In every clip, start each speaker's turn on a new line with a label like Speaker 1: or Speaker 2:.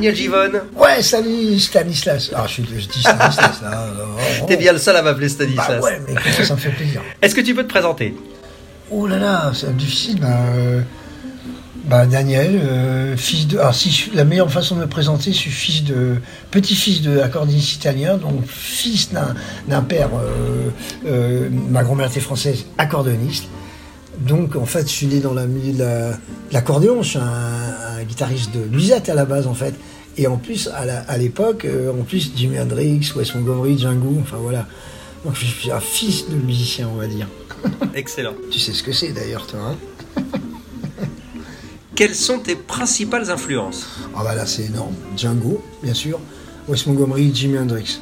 Speaker 1: Daniel Givonne.
Speaker 2: Ouais, salut Stanislas. Ah, je, dis Stanislas là. Oh,
Speaker 1: T'es bien le seul à m'appeler Stanislas.
Speaker 2: Bah ouais, mais ça, ça me fait plaisir.
Speaker 1: Est-ce que tu peux te présenter?
Speaker 2: Oh là là, c'est difficile. Bah, euh, bah, Daniel, euh, fils de. Alors, si je- la meilleure façon de me présenter, je suis fils de petit-fils de accordéoniste italien, donc fils d'un père. euh, ma grand-mère était française, accordéoniste. Donc, en fait, je suis né dans la milieu de la- de l'accordéon. Je suis un, un guitariste de Lusette à la base, en fait. Et en plus, à l'époque, euh, en plus, Jimi Hendrix, Wes Montgomery, Django, enfin voilà. Donc, je suis un fils de musicien, on va dire.
Speaker 1: Excellent.
Speaker 2: Tu sais ce que c'est d'ailleurs, toi, hein
Speaker 1: Quelles sont tes principales influences?
Speaker 2: Ah bah là, c'est énorme. Django, bien sûr. Wes Montgomery, Jimi Hendrix.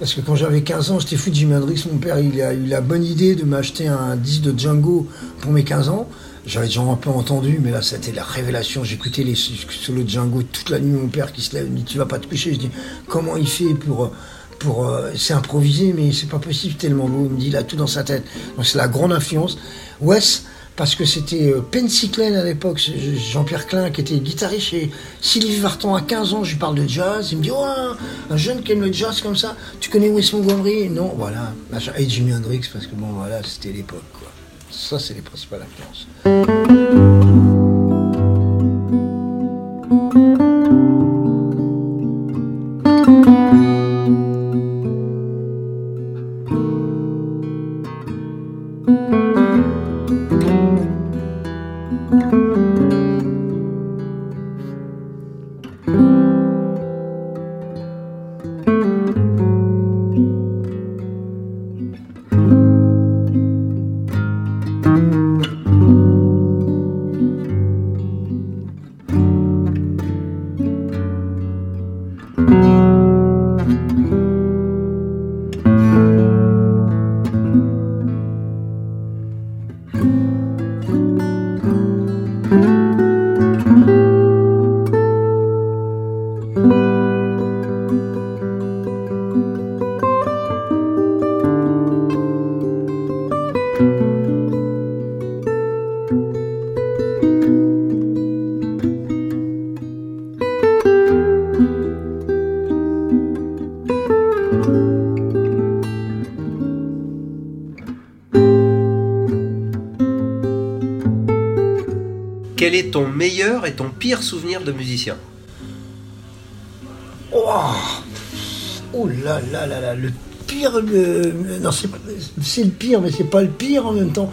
Speaker 2: Parce que quand j'avais 15 ans, j'étais fou de Jimi Hendrix. Mon père, il a eu la bonne idée de m'acheter un disque de Django pour mes 15 ans. J'avais déjà un peu entendu, mais là, c'était la révélation. J'écoutais les solos de Django toute la nuit. Mon père qui se lève, il me dit Tu vas pas te coucher. Je dis Comment il fait pour. pour euh, c'est improvisé, mais c'est pas possible tellement beau. Il me dit Il a tout dans sa tête. Donc, c'est la grande influence. Wes, parce que c'était euh, Pensiclen à l'époque, Jean-Pierre Klein qui était guitariste chez Sylvie Vartan. À 15 ans, je lui parle de jazz, il me dit oh, un, un jeune qui aime le jazz comme ça, tu connais Wes Montgomery? Non, voilà, et Jimi Hendrix parce que bon voilà, c'était l'époque quoi. Ça c'est les principales influences.
Speaker 1: Quel est ton meilleur et ton pire souvenir de musicien
Speaker 2: Oh, oh là là là là, le pire, non c'est le pire, mais c'est pas le pire en même temps.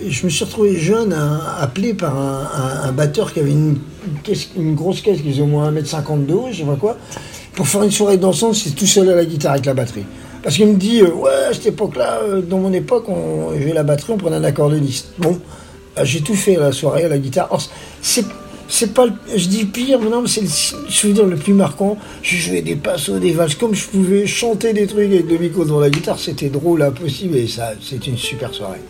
Speaker 2: Je me suis retrouvé jeune, hein, appelé par un, batteur qui avait une, grosse caisse qui faisait au moins 1m50 de haut, je sais pas quoi, pour faire une soirée dansante, c'est tout seul à la guitare avec la batterie. Parce qu'il me dit, euh, ouais, à cette époque-là, euh, dans mon époque, on la batterie, on prenait un accordéoniste. Bon, j'ai tout fait la soirée à la guitare. Or, c'est c'est pas je dis pire mais non mais c'est le souvenir le plus marquant. Je jouais des passos des valses comme je pouvais chanter des trucs avec le micro dans la guitare. C'était drôle impossible et ça c'était une super soirée.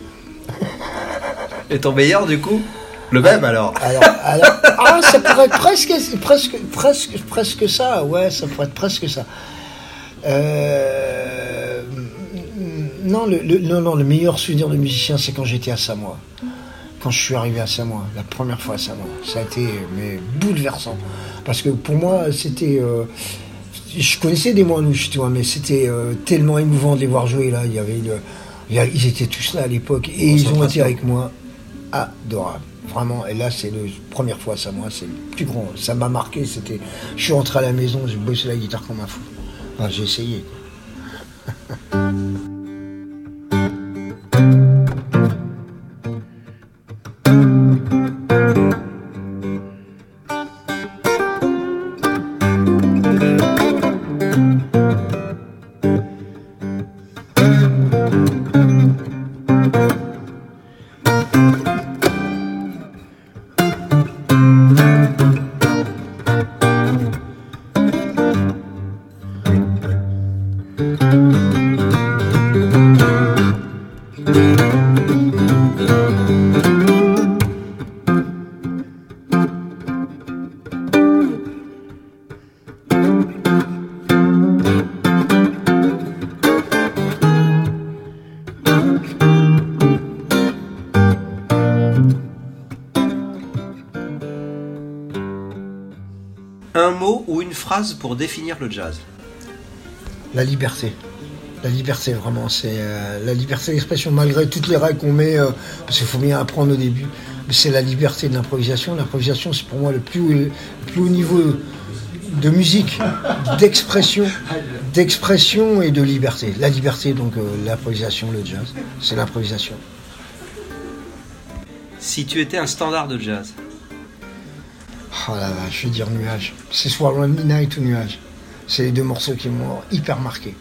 Speaker 1: Et ton meilleur du coup? Le même alors.
Speaker 2: Alors, alors ah ça pourrait être presque presque presque presque ça. Ouais ça pourrait être presque ça. Euh, non, le, le- non, non, le meilleur souvenir de musicien, c'est quand j'étais à Samoa. Quand je suis arrivé à Samoa, la première fois à Samoa. Ça a été mais, bouleversant. Parce que pour moi, c'était. euh, je connaissais des Moinouches, tu vois, mais c'était euh, tellement émouvant de les voir jouer là. Il y avait une- il y a- ils étaient tous là à l'époque et ils ont été avec moi adorables. Vraiment, et là, c'est la première fois à Samoa, c'est le plus grand. Ça m'a marqué. C'était, je suis rentré à la maison, j'ai bossé la guitare comme un fou. Enfin, j'ai essayé.
Speaker 1: mot ou une phrase pour définir le jazz
Speaker 2: La liberté. La liberté, vraiment, c'est euh, la liberté d'expression, malgré toutes les règles qu'on met, euh, parce qu'il faut bien apprendre au début. C'est la liberté de l'improvisation. L'improvisation, c'est pour moi le plus, haut- le plus haut niveau de musique, d'expression, d'expression et de liberté. La liberté, donc euh, l'improvisation, le jazz, c'est l'improvisation.
Speaker 1: Si tu étais un standard de jazz
Speaker 2: Oh là là, je vais dire nuage. C'est soit Midnight ou Nuage. C'est les deux morceaux qui m'ont hyper marqué.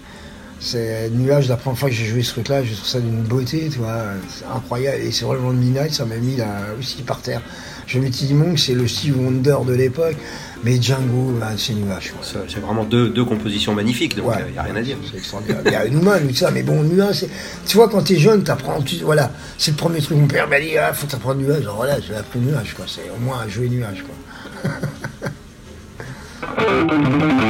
Speaker 2: C'est Nuage, la première fois que j'ai joué ce truc-là, je trouve ça d'une beauté, tu vois, c'est incroyable. Et c'est vraiment Midnight, ça m'a mis là aussi par terre. Je me suis dit, Monk, c'est le Steve Wonder de l'époque, mais Django, bah, c'est Nuage.
Speaker 1: C'est vraiment deux, deux compositions magnifiques, donc il
Speaker 2: Ouais.
Speaker 1: n'y a rien à dire.
Speaker 2: C'est extraordinaire. Il y a Newman ou tout ça, mais bon, Nuage, tu vois, quand t'es jeune, t'apprends, tu... voilà, c'est le premier truc. Mon père m'a dit, ah, faut t'apprendre Nuage. Alors voilà, j'ai appris Nuage, quoi. C'est au moins jouer Nuage, quoi.
Speaker 1: Thank you.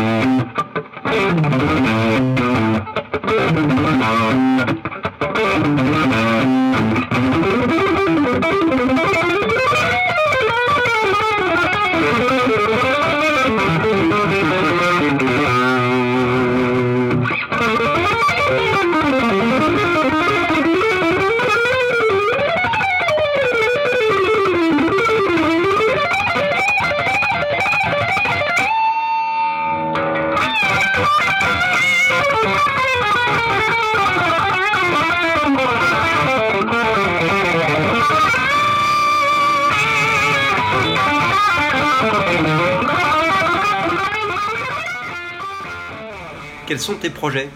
Speaker 1: Sont tes projets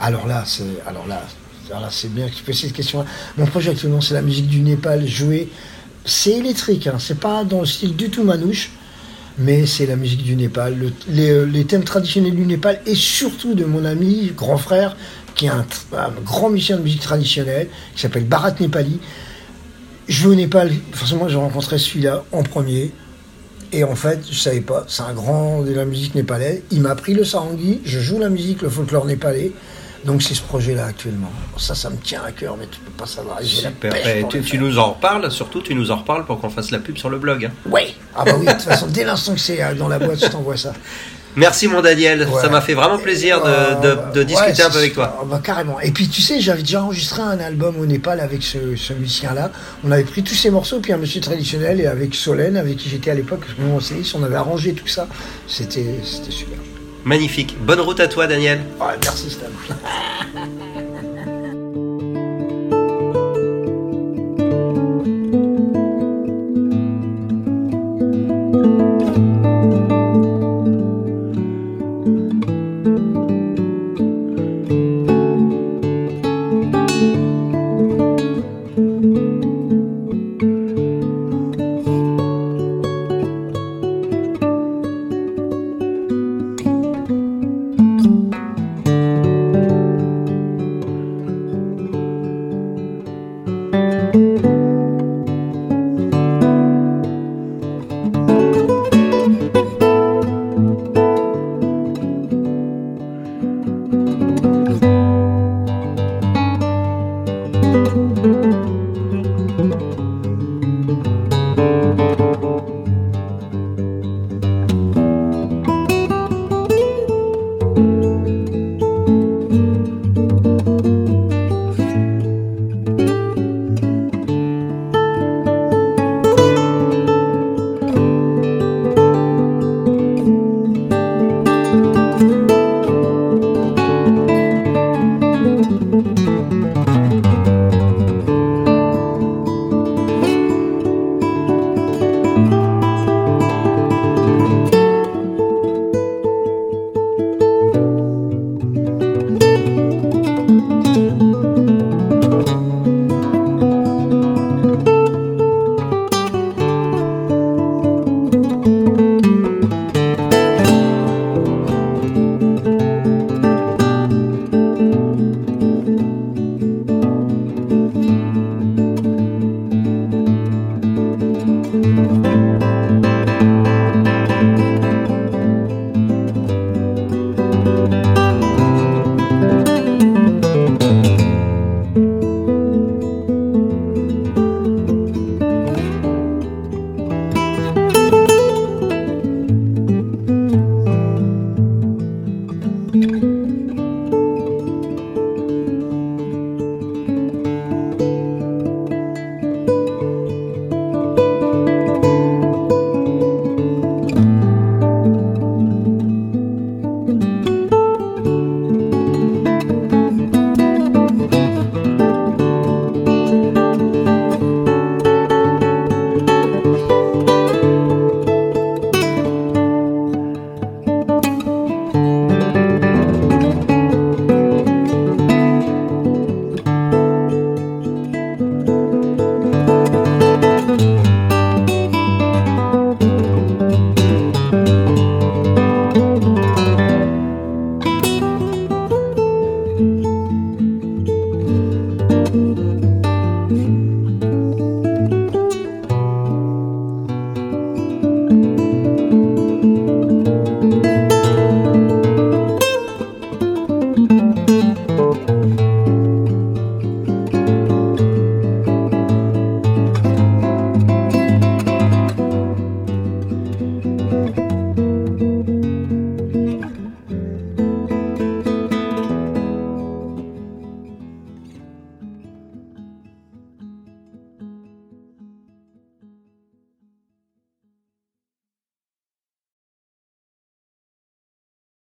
Speaker 2: Alors là, c'est alors là, alors là, c'est bien que tu poses cette question. Mon projet actuellement, c'est la musique du Népal jouée. C'est électrique, hein, c'est pas dans le style du tout manouche, mais c'est la musique du Népal, euh, les thèmes traditionnels du Népal et surtout de mon ami grand frère qui est un, grand musicien de musique traditionnelle qui s'appelle Bharat Nepali. Je vais au Népal, forcément, j'ai rencontré celui-là en premier. Et en fait, je savais pas, c'est un grand de la musique népalaise. Il m'a appris le sarangi, je joue la musique, le folklore népalais. Donc c'est ce projet-là actuellement. Ça, ça me tient à cœur, mais tu peux pas savoir. La
Speaker 1: tu, nous en reparles, surtout tu nous en reparles pour qu'on fasse la pub sur le blog. hein.
Speaker 2: Ouais. Ah bah oui, de toute façon, dès l'instant que c'est euh, dans la boîte, je t'envoie ça.
Speaker 1: Merci mon Daniel,
Speaker 2: Ouais.
Speaker 1: ça m'a fait vraiment plaisir de,
Speaker 2: Euh,
Speaker 1: de- de
Speaker 2: ouais,
Speaker 1: discuter un peu avec toi.
Speaker 2: Ah bah, carrément. Et puis tu sais, j'avais déjà enregistré un album au Népal avec ce, ce musicien-là. On avait pris tous ces morceaux, puis un monsieur traditionnel, et avec Solène, avec qui j'étais à l'époque, mon CX, on avait arrangé tout ça. C'était c'était super.
Speaker 1: Magnifique. Bonne route à toi Daniel.
Speaker 2: Ouais, merci Stan.